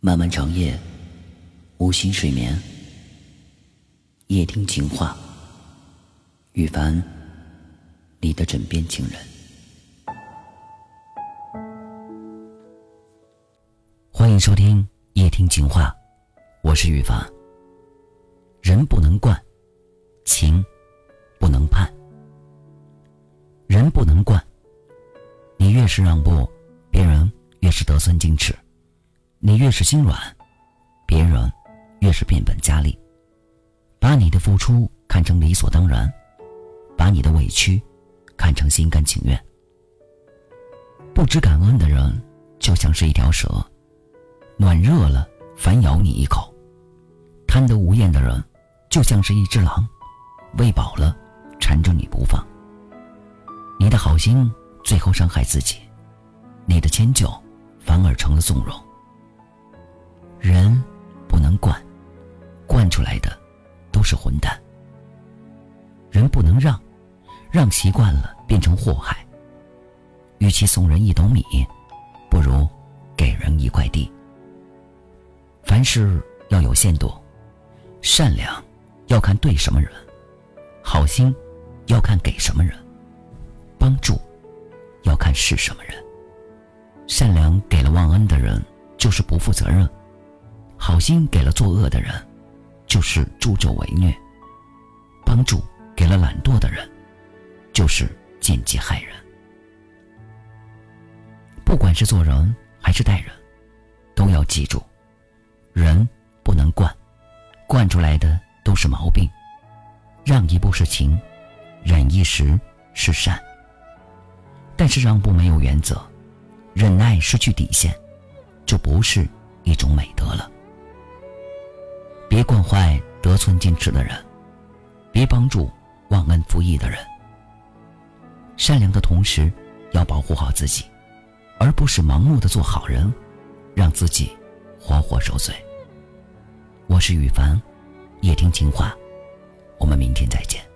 漫漫长夜，无心睡眠，夜听情话。羽凡，你的枕边情人。欢迎收听夜听情话，我是羽凡。人不能惯，情不能盼。人不能惯，你越是让步，别人越是得寸进尺；你越是心软，别人越是变本加厉，把你的付出看成理所当然，把你的委屈看成心甘情愿。不知感恩的人，就像是一条蛇，暖热了反咬你一口；贪得无厌的人，就像是一只狼，喂饱了缠着你不放。你的好心最后伤害自己，你的迁就反而成了纵容。人不能惯，惯出来的都是混蛋。人不能让，让习惯了变成祸害。与其送人一斗米，不如给人一块地。凡事要有限度，善良要看对什么人，好心要看给什么人。帮助要看是什么人。善良给了忘恩的人，就是不负责任；好心给了作恶的人，就是助纣为虐；帮助给了懒惰的人，就是间接害人。不管是做人还是待人，都要记住：人不能惯，惯出来的都是毛病。让一步是情，忍一时是善。但是让步没有原则，忍耐失去底线，就不是一种美德了。坏得寸进尺的人，别帮助忘恩负义的人。善良的同时，要保护好自己，而不是盲目的做好人，让自己活活受罪。我是羽凡，夜听情话，我们明天再见。